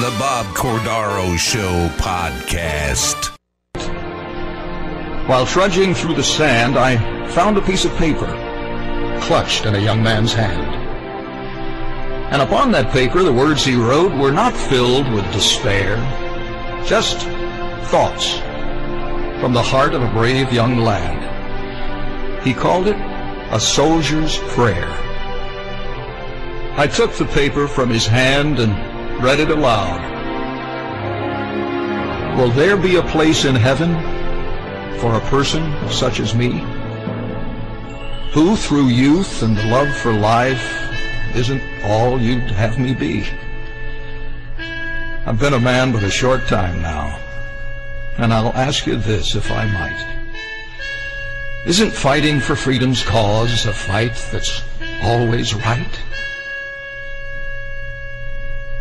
The Bob Cordaro Show podcast. While trudging through the sand, I found a piece of paper clutched in a young man's hand. And upon that paper, the words he wrote were not filled with despair, just thoughts from the heart of a brave young lad. He called it a soldier's prayer. I took the paper from his hand and read it aloud. Will there be a place in heaven for a person such as me? Who through youth and love for life isn't all you'd have me be? I've been a man but a short time now, and I'll ask you this if I might. Isn't fighting for freedom's cause a fight that's always right?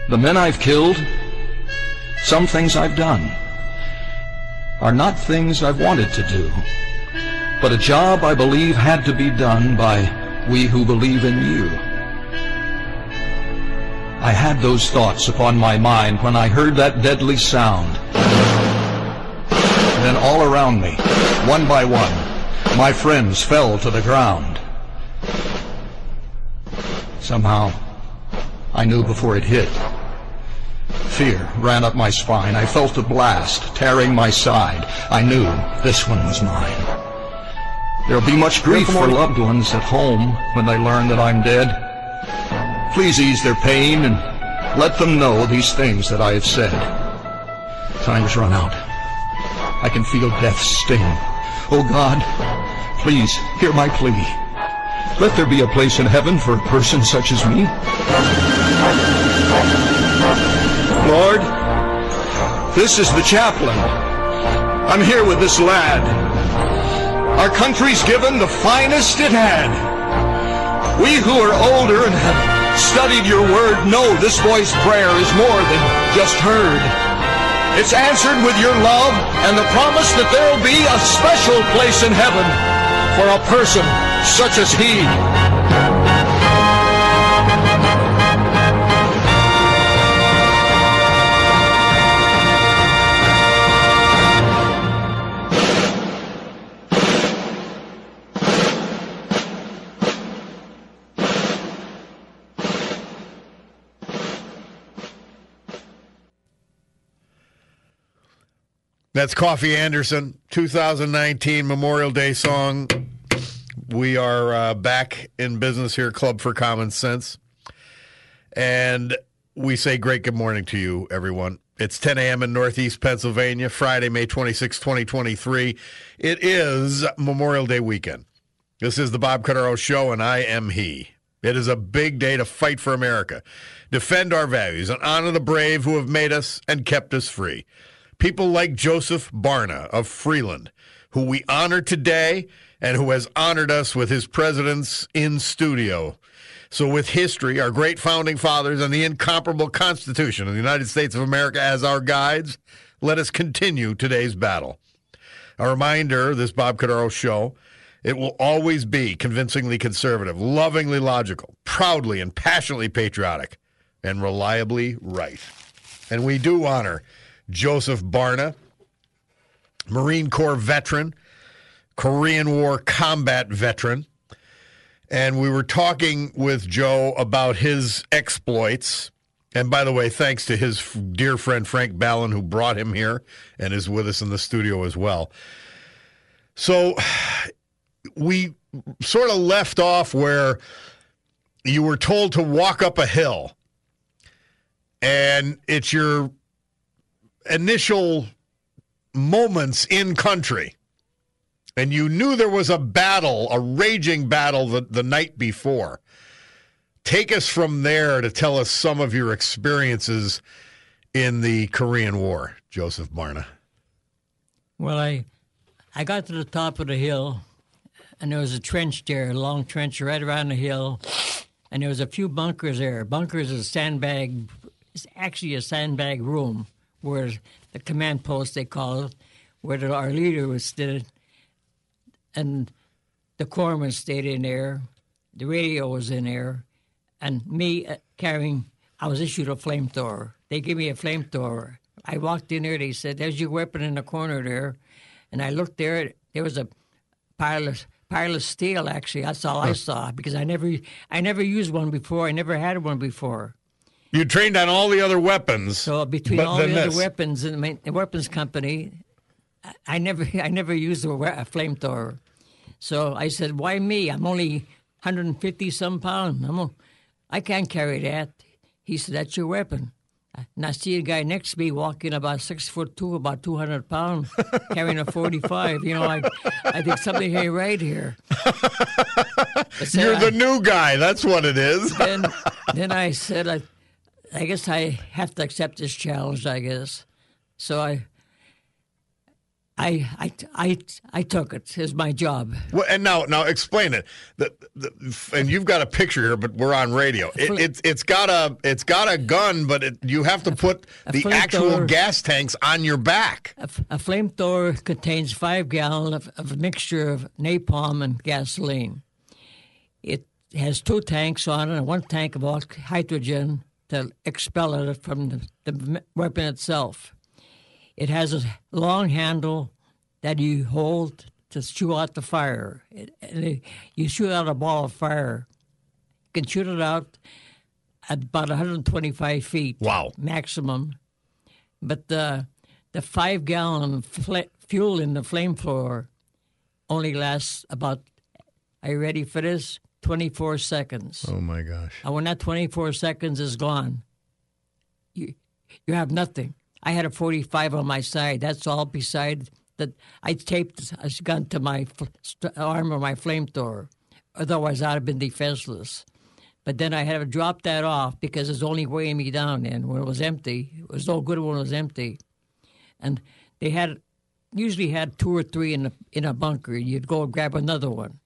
The men I've killed, some things I've done, are not things I've wanted to do, but a job I believe had to be done by we who believe in you. I had those thoughts upon my mind when I heard that deadly sound. Then all around me, one by one, my friends fell to the ground. Somehow, I knew before it hit. Fear ran up my spine. I felt a blast tearing my side. I knew this one was mine. There'll be much grief for loved ones at home when they learn that I'm dead. Please ease their pain and let them know these things that I have said. Time's run out. I can feel death's sting. Oh God, please hear my plea. Let there be a place in heaven for a person such as me. Lord, this is the chaplain. I'm here with this lad. Our country's given the finest it had. We who are older and have studied your word know this boy's prayer is more than just heard. It's answered with your love and the promise that there'll be a special place in heaven for a person such as he. That's Coffey Anderson, 2019 Memorial Day song. We are uh, back in business here, Club for Common Sense. And we say great good morning to you, everyone. It's 10 a.m. in Northeast Pennsylvania, Friday, May 26, 2023. It is Memorial Day weekend. This is the Bob Cordaro Show, and I am he. It is a big day to fight for America, defend our values, and honor the brave who have made us and kept us free. People like Joseph Barna of Freeland, who we honor today and who has honored us with his presence in studio. So, with history, our great founding fathers, and the incomparable Constitution of the United States of America as our guides, let us continue today's battle. A reminder this Bob Cordaro show it will always be convincingly conservative, lovingly logical, proudly and passionately patriotic, and reliably right. And we do honor Joseph Barna, Marine Corps veteran, Korean War combat veteran. And we were talking with Joe about his exploits And by the way, thanks to his dear friend Frank Ballin, who brought him here and is with us in the studio as well. So we sort of left off where you were told to walk up a hill, and it's your initial moments in country. And you knew there was a battle, a raging battle the, the night before. Take us from there to tell us some of your experiences in the Korean War, Joseph Barna. Well, I I got to the top of the hill, and there was a trench there, a long trench right around the hill, and there was a few bunkers there. Bunkers is a sandbag, it's actually a sandbag room where the command post they call it, where the, our leader was stood, and the corpsman stayed in there, the radio was in there, and me uh, carrying. I was issued a flamethrower. They gave me a flamethrower. I walked in there. They said, "There's your weapon in the corner there," and I looked there. There was a pile of pile of steel. Actually, that's all I saw because I never I never used one before. I never had one before. You trained on all the other weapons. So between all the then other weapons in the weapons company, I- I never I never used a, a flamethrower. So I said, "Why me? I'm only 150 some pounds. I'm a, I can't carry that." He said, "That's your weapon." And I see a guy next to me walking about six foot two, about 200 pounds, carrying a 45. You know, I, I think something ain't right here. Said, uh, You're I- the new guy. That's what it is. then, then I said, I, I guess I have to accept this challenge. I guess, so I, I, I, I, I took it as my job. Well, and now, now explain it. The, the, and you've got a picture here, but we're on radio. It, it's it's got a it's got a gun, but it, you have to put a the actual gas tanks on your back. A, a flamethrower contains five gallons of, of a mixture of napalm and gasoline. It has two tanks on it and one tank of hydrogen to expel it from the, the weapon itself. It has a long handle that you hold to shoot out the fire. It, it- you shoot out a ball of fire. You can shoot it out at about 125 feet. Wow. Maximum. But the the five gallon fl- fuel in the flamethrower only lasts about. Are you ready for this? 24 seconds. Oh my gosh! And when that 24 seconds is gone, you you have nothing. I had a 45 on my side. That's all. Beside that, I taped a gun to my arm or my flamethrower. Otherwise, I'd have been defenseless. But then I had to drop that off because it's only weighing me down. And when it was empty, it was no good when it was empty. And they had usually had two or three in a in a bunker. You'd go grab another one.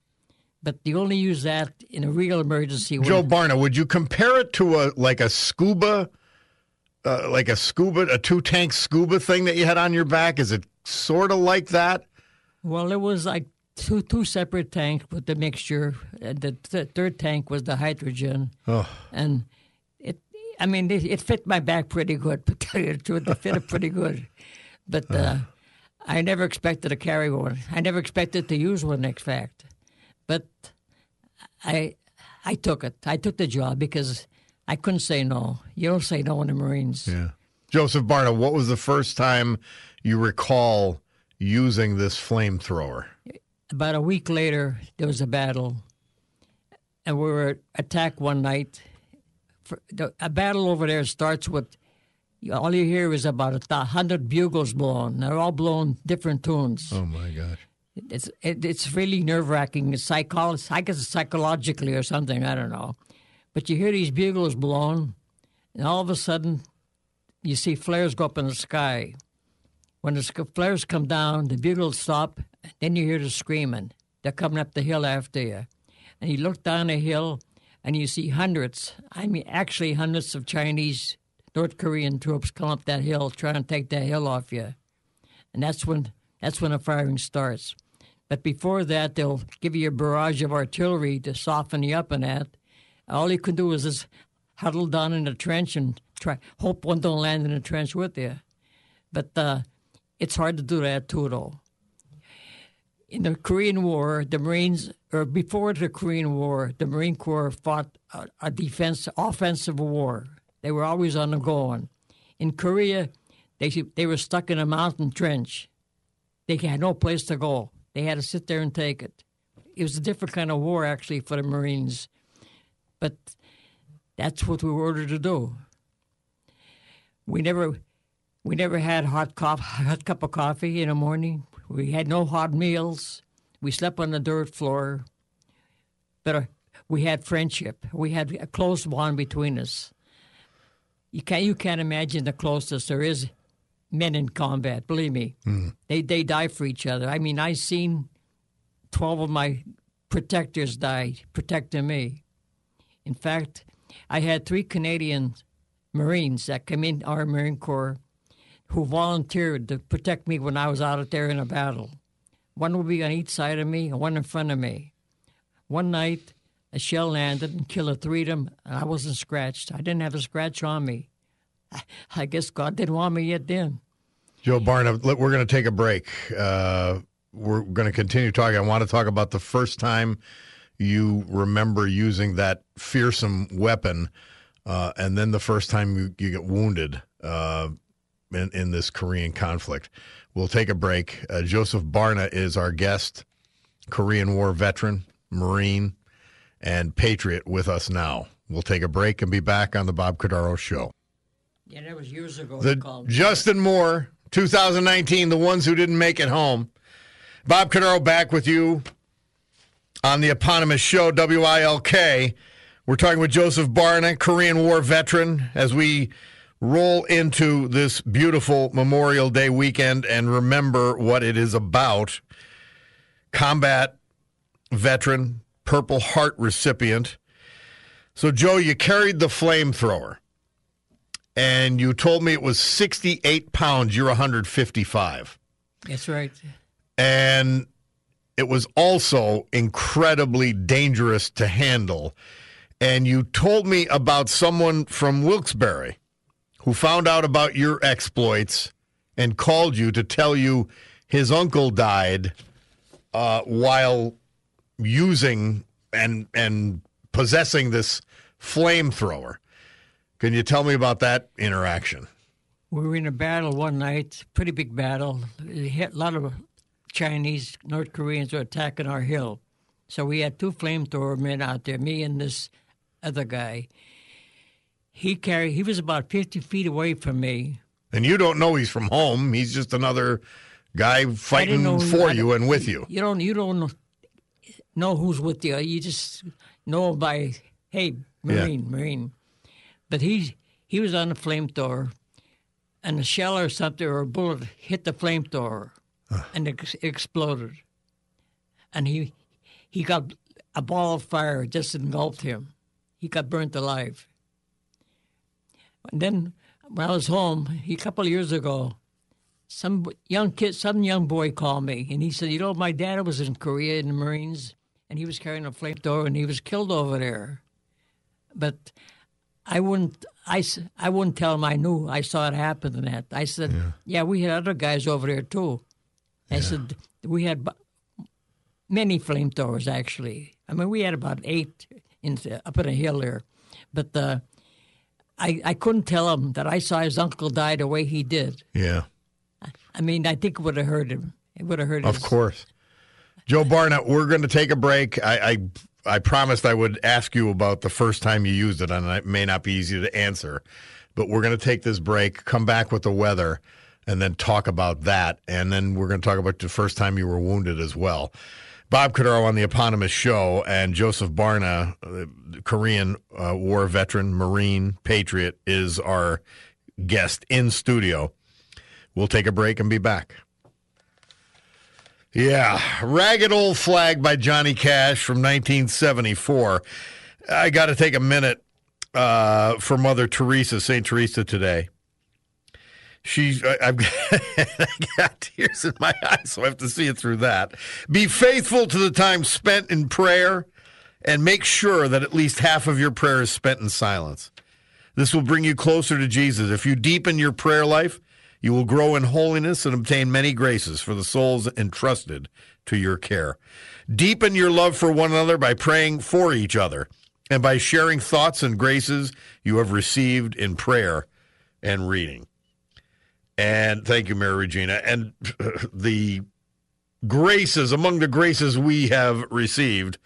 But you only use that in a real emergency. when- Joe Barna, would you compare it to a like a scuba, uh, like a scuba, a two tank scuba thing that you had on your back? Is it sort of like that? Well, it was like two two separate tanks with the mixture. And the th- third tank was the hydrogen, Oh, and it. I mean, it, it fit my back pretty good. To tell you the truth, it fit it pretty good. But uh, I never expected to carry one. I never expected to use one. In fact, but I I took it. I took the job because I couldn't say no. You don't say no in the Marines. yeah. Joseph Barna, what was the first time you recall using this flamethrower? about a week later, there was a battle, and we were attacked one night. A battle over there starts with all you hear is about a hundred bugles blown. They're all blowing different tunes. Oh my gosh! It's it, it's really nerve wracking. Psycholo- I guess psychologically or something. I don't know, but you hear these bugles blown, and all of a sudden, you see flares go up in the sky. When the flares come down, the bugles stop. and Then you hear the screaming. They're coming up the hill after you, and you look down the hill, and you see hundreds. I mean, actually, hundreds of Chinese, North Korean troops come up that hill trying to take that hill off you and that's when that's when the firing starts. But before that, they'll give you a barrage of artillery to soften you up and that. All you can do is just huddle down in a trench and try hope one don't land in the trench with you. But uh, it's hard to do that too, though. In the Korean War, the Marines, or before the Korean War, the Marine Corps fought a, a defense, offensive war. They were always on the going. In Korea, they they were stuck in a mountain trench. They had no place to go. They had to sit there and take it. It was a different kind of war, actually, for the Marines. But that's what we were ordered to do. We never, we never had hot, cof- hot cup of coffee in the morning. We had no hot meals. We slept on the dirt floor. But uh, we had friendship. We had a close bond between us. You can't, you can't imagine the closeness there is men in combat. Believe me, hmm. they they die for each other. I mean, I seen twelve of my protectors die protecting me. In fact, I had three Canadian Marines that come in our Marine Corps who volunteered to protect me when I was out there in a battle. One would be on each side of me and one in front of me. One night, a shell landed and killed three of them, and I wasn't scratched. I didn't have a scratch on me. I, guess God didn't want me yet then. Joe Barna, look, we're going to take a break. Uh, we're going to continue talking. I want to talk about the first time you remember using that fearsome weapon, uh, and then the first time you, you get wounded uh, in, in this Korean conflict. We'll take a break. Uh, Joseph Barna is our guest, Korean War veteran, Marine, and Patriot with us now. We'll take a break and be back on the Bob Cordaro Show. Yeah, that was years ago. The called. Justin Moore, 2019, the ones who didn't make it home. Bob Cordaro back with you on the eponymous show, WILK. We're talking with Joseph Barna, Korean War veteran, as we roll into this beautiful Memorial Day weekend and remember what it is about. Combat veteran, Purple Heart recipient. So, Joe, you carried the flamethrower and you told me it was 68 pounds. You're 155. That's right. And it was also incredibly dangerous to handle. And you told me about someone from Wilkes-Barre who found out about your exploits and called you to tell you his uncle died uh, while using and and possessing this flamethrower. Can you tell me about that interaction? We were in a battle one night, pretty big battle. A lot of Chinese, North Koreans were attacking our hill. So we had two flamethrower men out there, me and this other guy. He carried, he was about 50 feet away from me. And you don't know he's from home. He's just another guy fighting know- for you and with you. You don't, you don't know, know who's with you. You just know by, hey, Marine, Marine. But he, he was on a flamethrower, and a shell or something or a bullet hit the flamethrower, and it ex- exploded. And he, he got a ball of fire just engulfed him. He got burnt alive. And then when I was home a couple of years ago, some young kid, some young boy called me, and he said, "You know, my dad was in Korea in the Marines, and he was carrying a flamethrower, and he was killed over there." But I wouldn't, I, I wouldn't tell him I knew. I saw it happen. And that I said, "Yeah, we had other guys over there too." I said, "We had many flamethrowers actually. I mean, we had about eight in up in a hill there, but." Uh, I, I couldn't tell him that I saw his uncle die the way he did. Yeah, I mean, I think it would have hurt him. It would have hurt. Him. Of his- course. Joe Barna, we're going to take a break. I, I I promised I would ask you about the first time you used it, and it may not be easy to answer, but we're going to take this break, come back with the weather, and then talk about that, and then we're going to talk about the first time you were wounded as well. Bob Cordaro on the eponymous show, and Joseph Barna, uh, Korean uh, War veteran, Marine, Patriot, is our guest in studio. We'll take a break and be back. Yeah, Ragged Old Flag by Johnny Cash from 1974. I got to take a minute uh, for Mother Teresa, St. Teresa today. She's, I, I've got tears in my eyes, so I have to see it through that. Be faithful to the time spent in prayer and make sure that at least half of your prayer is spent in silence. This will bring you closer to Jesus. If you deepen your prayer life, you will grow in holiness and obtain many graces for the souls entrusted to your care. Deepen your love for one another by praying for each other. and by sharing thoughts and graces you have received in prayer and reading. And thank you, Mary Regina. And the graces, among the graces we have received,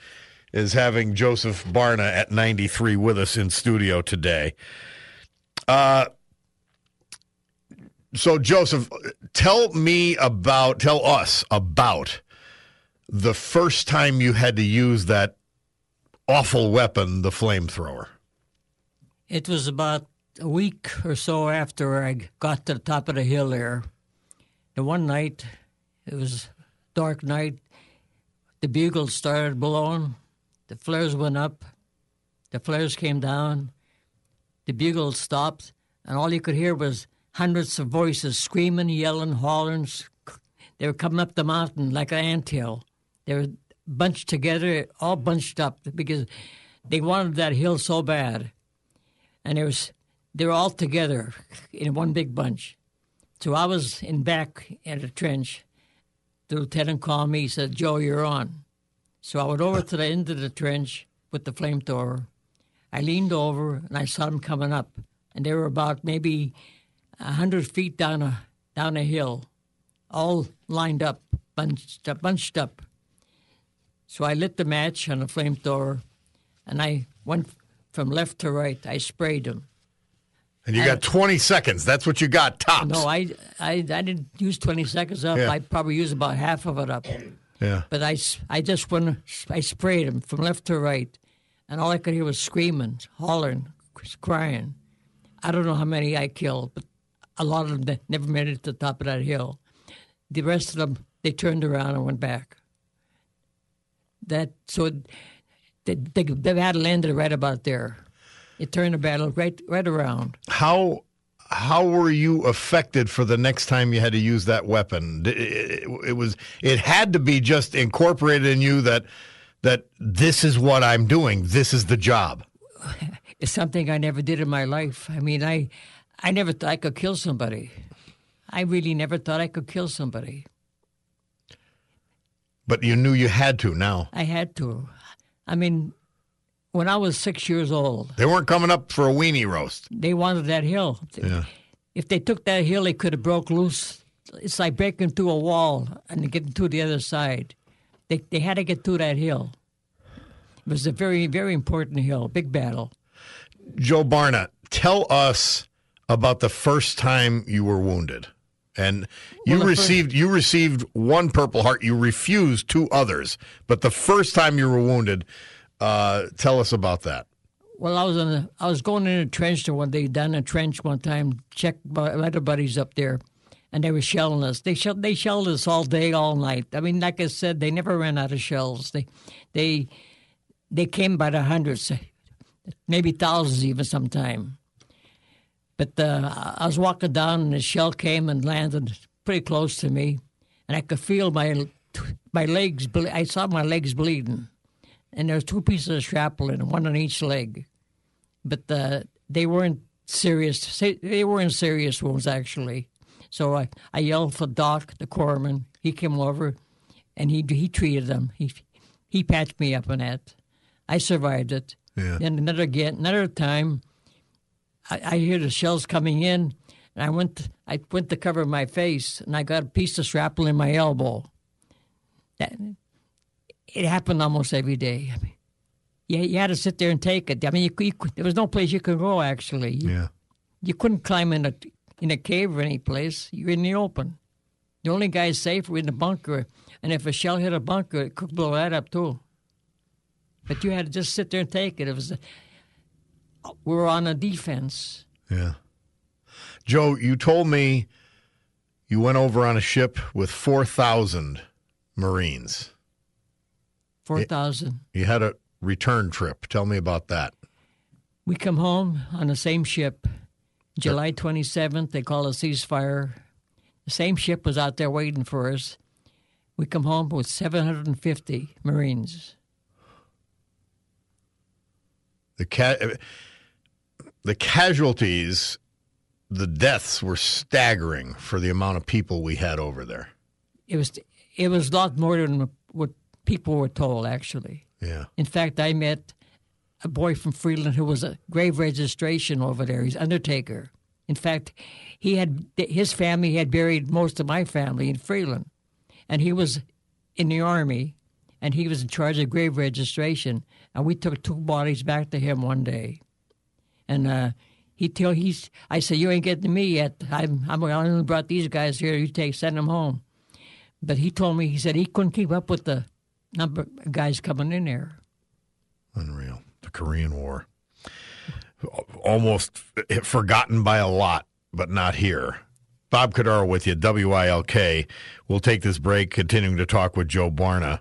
is having Joseph Barna at 93 with us in studio today. Uh, so, Joseph, tell me about, tell us about the first time you had to use that awful weapon, the flamethrower. It was about a week or so after I got to the top of the hill there. The one night, it was dark night. The bugles started blowing. The flares went up. The flares came down. The bugles stopped, and all you could hear was hundreds of voices screaming, yelling, hollering. They were coming up the mountain like an anthill. They were bunched together, all bunched up because they wanted that hill so bad, and it was they were all together in one big bunch. So I was in back in the trench. The lieutenant called me. He said, "Joe, you're on." So I went over to the end of the trench with the flamethrower. I leaned over and I saw them coming up, and they were about maybe a hundred feet down a down a hill, all lined up, bunched up, bunched up. So I lit the match on the flamethrower, and I went from left to right. I sprayed them. And you got 20 seconds. That's what you got, tops. No, I, I, I didn't use 20 seconds up. Yeah. I probably used about half of it up. yeah. But I, I just went, I sprayed them from left to right, and all I could hear was screaming, hollering, crying. I don't know how many I killed, but a lot of them that never made it to the top of that hill. The rest of them, they turned around and went back. That so, it, the, the the battle ended right about there. It turned the battle right right around. How how were you affected for the next time you had to use that weapon? It, it, it was it had to be just incorporated in you that that this is what I'm doing. This is the job. It's something I never did in my life. I mean, I I never thought I could kill somebody. I really never thought I could kill somebody. But you knew you had to now. I had to. I mean, when I was six years old, They weren't coming up for a weenie roast. they wanted that hill. Yeah. If they took that hill, they could have broke loose. It's like breaking through a wall and getting to the other side. They they had to get through that hill. It was a very very important hill, big battle. Joe Barna, tell us about the first time you were wounded. And you Well, received you received one Purple Heart. You refused two others, but the first time you were wounded, uh, tell us about that. Well, I was in a, I was going in a trench there one day, down a trench one time, checked my other buddies up there, and they were shelling us. They shelled they shelled us all day, all night. I mean, like I said, they never ran out of shells. They they they came by the hundreds, maybe thousands even sometime. But uh, I was walking down, and a shell came and landed pretty close to me, and I could feel my my legs. ble- I saw my legs bleeding and there was two pieces of shrapnel in one on each leg. But uh, they weren't serious. They weren't serious wounds actually. So I, I yelled for Doc, the corpsman. He came over, and he he treated them. He he patched me up on that. I survived it. Yeah. Then another again, another time, I, I hear the shells coming in, and I went I went to cover my face, and I got a piece of shrapnel in my elbow. That it happened almost every day. I mean, you, you had to sit there and take it. I mean, you, you, there was no place you could go. Actually, you, Yeah. you couldn't climb in a in a cave or any place. You're in the open. The only guys safe were in the bunker, and if a shell hit a bunker, it could blow that up too. But you had to just sit there and take it. It was were on a defense. Yeah. Joe, you told me you went over on a ship with 4,000 Marines. Four thousand. You had a return trip. Tell me about that. We come home on the same ship, July 27th. They call a ceasefire. The same ship was out there waiting for us. We come home with 750 Marines. The ca- the casualties, the deaths were staggering for the amount of people we had over there. It was it was a lot more than what people were told. Actually, Yeah. in fact, I met a boy from Freeland who was a grave registration over there. He's undertaker. In fact, he had his family had buried most of my family in Freeland, and he was in the army, and he was in charge of grave registration. And we took two bodies back to him one day, and uh, he tell he's. I said, "You ain't getting to me yet. I'm. I'm I only brought these guys here. You take send them home." But he told me he said he couldn't keep up with the number of guys coming in there. Unreal. The Korean War. Almost forgotten by a lot, but not here. Bob Cordaro with you, WILK. We'll take this break, continuing to talk with Joe Barna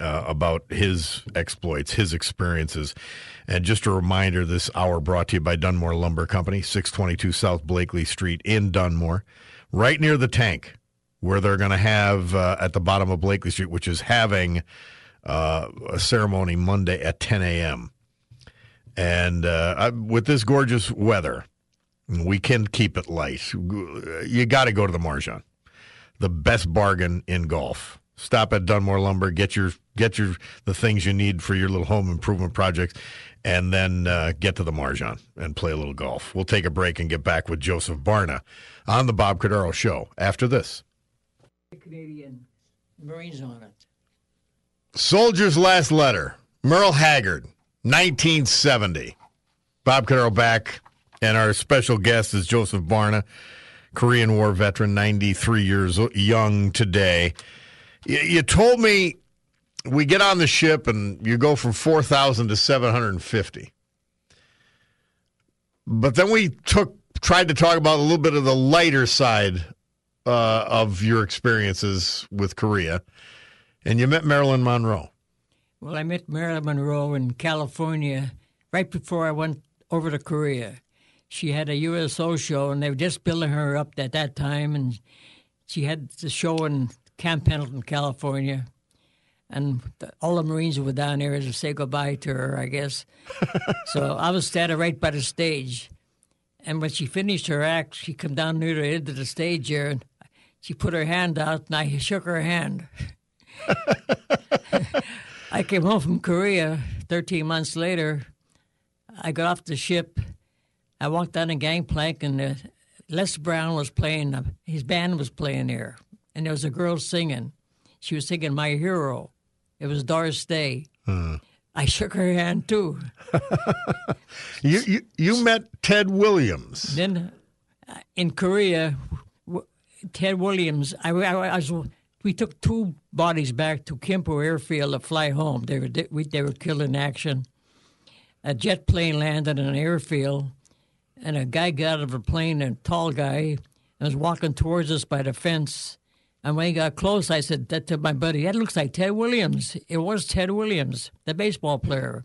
uh, about his exploits, his experiences. And just a reminder this hour brought to you by Dunmore Lumber Company, 622 South Blakely Street in Dunmore, right near the tank where they're going to have uh, at the bottom of Blakely Street, which is having uh, a ceremony Monday at 10 a.m. And uh, I, with this gorgeous weather, we can keep it light. You got to go to the Marjan, the best bargain in golf. Stop at Dunmore Lumber, get your get your the things you need for your little home improvement projects, and then uh, get to the Marjan and play a little golf. We'll take a break and get back with Joseph Barna on the Bob Cordaro Show after this. Canadian Marines on it. Soldier's Last Letter, Merle Haggard, 1970. Bob Cordaro back, and our special guest is Joseph Barna, Korean War veteran, 93 years young today. You, you told me we get on the ship and you go from 4,000 to 750. But then we took tried to talk about a little bit of the lighter side uh, of your experiences with Korea, and you met Marilyn Monroe. Well, I met Marilyn Monroe in California right before I went over to Korea. She had a USO show, and they were just building her up at that time, and she had the show in Camp Pendleton, California. And the, all the Marines were down there to say goodbye to her, I guess. so I was standing right by the stage. And when she finished her act, she come down near the end of the stage here, and she put her hand out, and I shook her hand. I came home from Korea 13 months later. I got off the ship. I walked down the gangplank, and uh, Les Brown was playing, uh, his band was playing there. And there was a girl singing. She was singing My Hero. It was Doris Day. Hmm. I shook her hand too. you, you you met Ted Williams. Then uh, in Korea, w- Ted Williams, I, I, I was, we took two bodies back to Kimpo Airfield to fly home. They were we, they were killed in action. A jet plane landed in an airfield, and a guy got out of a plane, a tall guy, and was walking towards us by the fence. And when he got close, I said that to my buddy, that looks like Ted Williams. It was Ted Williams, the baseball player.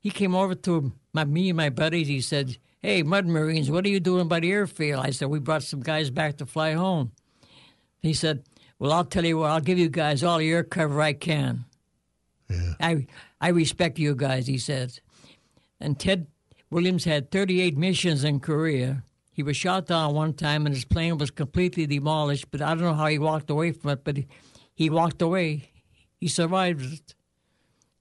He came over to my, me and my buddies. He said, Hey, Mud Marines, what are you doing by the airfield? I said, We brought some guys back to fly home. He said, Well, I'll tell you what, I'll give you guys all the air cover I can. Yeah. I, I respect you guys, he said. And Ted Williams had 38 missions in Korea. He was shot down one time and his plane was completely demolished, but I don't know how he walked away from it, but he, he walked away. He survived it.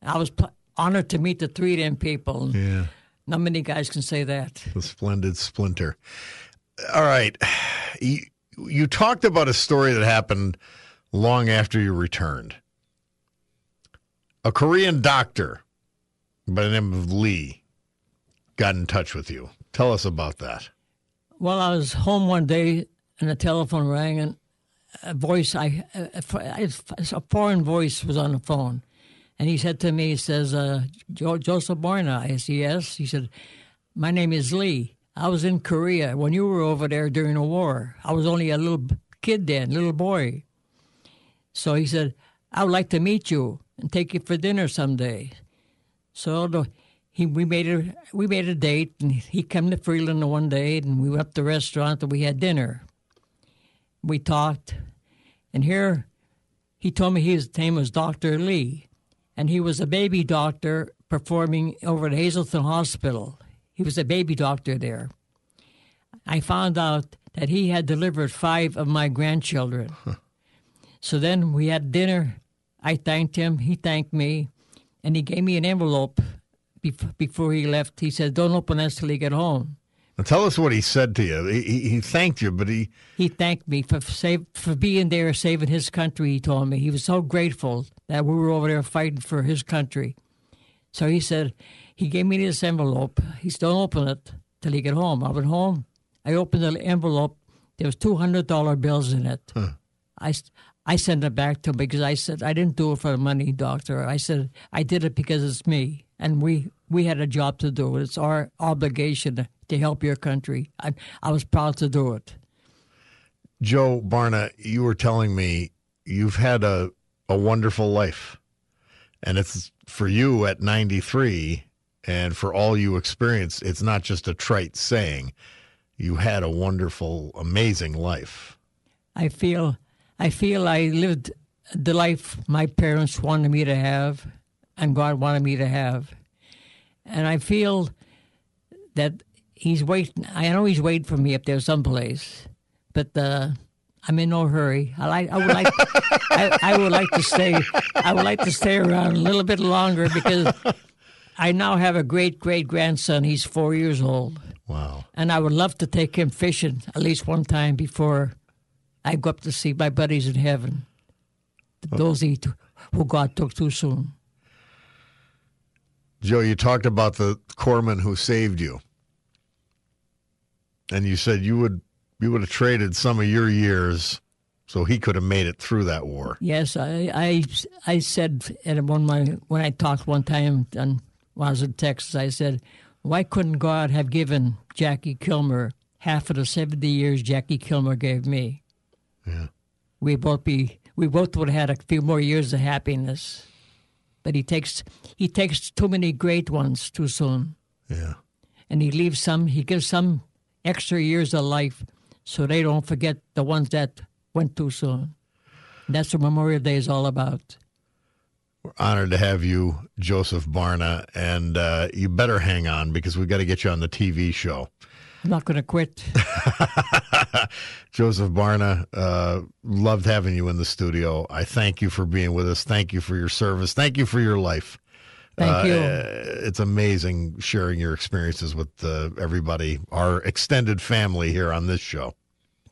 I was pl- honored to meet the three of them people. Yeah. Not many guys can say that. The splendid splinter. All right. You, you talked about a story that happened long after you returned. A Korean doctor by the name of Lee got in touch with you. Tell us about that. Well, I was home one day and the telephone rang and a voice, I, a, a foreign voice was on the phone. And he said to me, he says, uh, Joseph Barna. I said, yes. He said, my name is Lee. I was in Korea when you were over there during the war. I was only a little kid then, little boy. So he said, I would like to meet you and take you for dinner someday. So the, he, we made a we made a date, and he came to Freeland one day, and we went to the restaurant, and we had dinner. We talked, and here he told me his name was Doctor Lee, and he was a baby doctor performing over at Hazleton Hospital. He was a baby doctor there. I found out that he had delivered five of my grandchildren. So then we had dinner. I thanked him. He thanked me, and he gave me an envelope before he left. He said, "Don't open this till you get home." Now tell us what he said to you. He, he, thanked you, but he He thanked me for save, for being there, saving his country. He told me he was so grateful that we were over there fighting for his country. So he said he gave me this envelope. He said, "Don't open it till you get home." I went home. I opened the envelope. There was two hundred dollar bills in it. I, s- I sent it back to him because I said I didn't do it for the money, doctor. I said I did it because it's me, and we we had a job to do. It's our obligation to help your country. I, I was proud to do it. Joe Barna, you were telling me you've had a, a wonderful life. And it's for you at 93 and for all you experienced, it's not just a trite saying. You had a wonderful, amazing life. I feel I feel I lived the life my parents wanted me to have and God wanted me to have. And I feel that he's waiting I know he's waiting for me up there someplace. But uh, I'm in no hurry. I like I would like I, I would like to stay I would like to stay around a little bit longer because I now have a great great grandson. He's four years old. Wow. And I would love to take him fishing at least one time before I go up to see my buddies in heaven. Those he t- who God took too soon. Joe, you talked about the corpsman who saved you. And you said you would you would have traded some of your years so he could have made it through that war. Yes, I I, I said at one my when I talked one time and when I was in Texas, I said, why couldn't God have given Jackie Kilmer half of the seventy years Jackie Kilmer gave me? Yeah. We both be we both would have had a few more years of happiness. But he takes he takes too many great ones too soon. Yeah. and he leaves some he gives some extra years of life so they don't forget the ones that went too soon that's what memorial day is all about We're honored to have you, Joseph Barna, and uh, you better hang on because we've got to get you on the TV show. i'm not going to quit Joseph Barna, uh, loved having you in the studio. I thank you for being with us. Thank you for your service. Thank you for your life. thank Uh, you It's amazing sharing your experiences with uh, everybody, our extended family here on this show.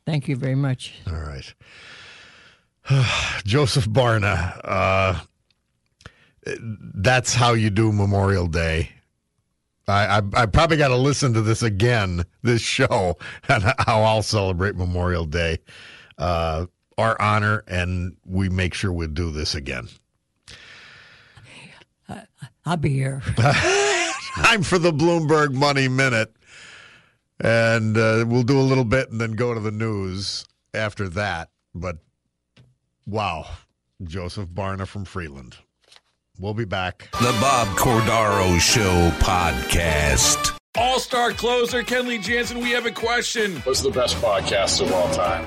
thank you very much All right. Joseph Barna, uh, that's how you do Memorial Day. I, I, I probably got to listen to this again, this show, and how I'll celebrate Memorial Day. Uh, our honor, and we make sure we do this again. i'll be here Time for the Bloomberg Money Minute. And uh, we'll do a little bit and then go to the news after that. But wow, Joseph Barna from Freeland. We'll be back. The Bob Cordaro Show podcast. All star closer Kenley Jansen, we have a question. What's the best podcast of all time?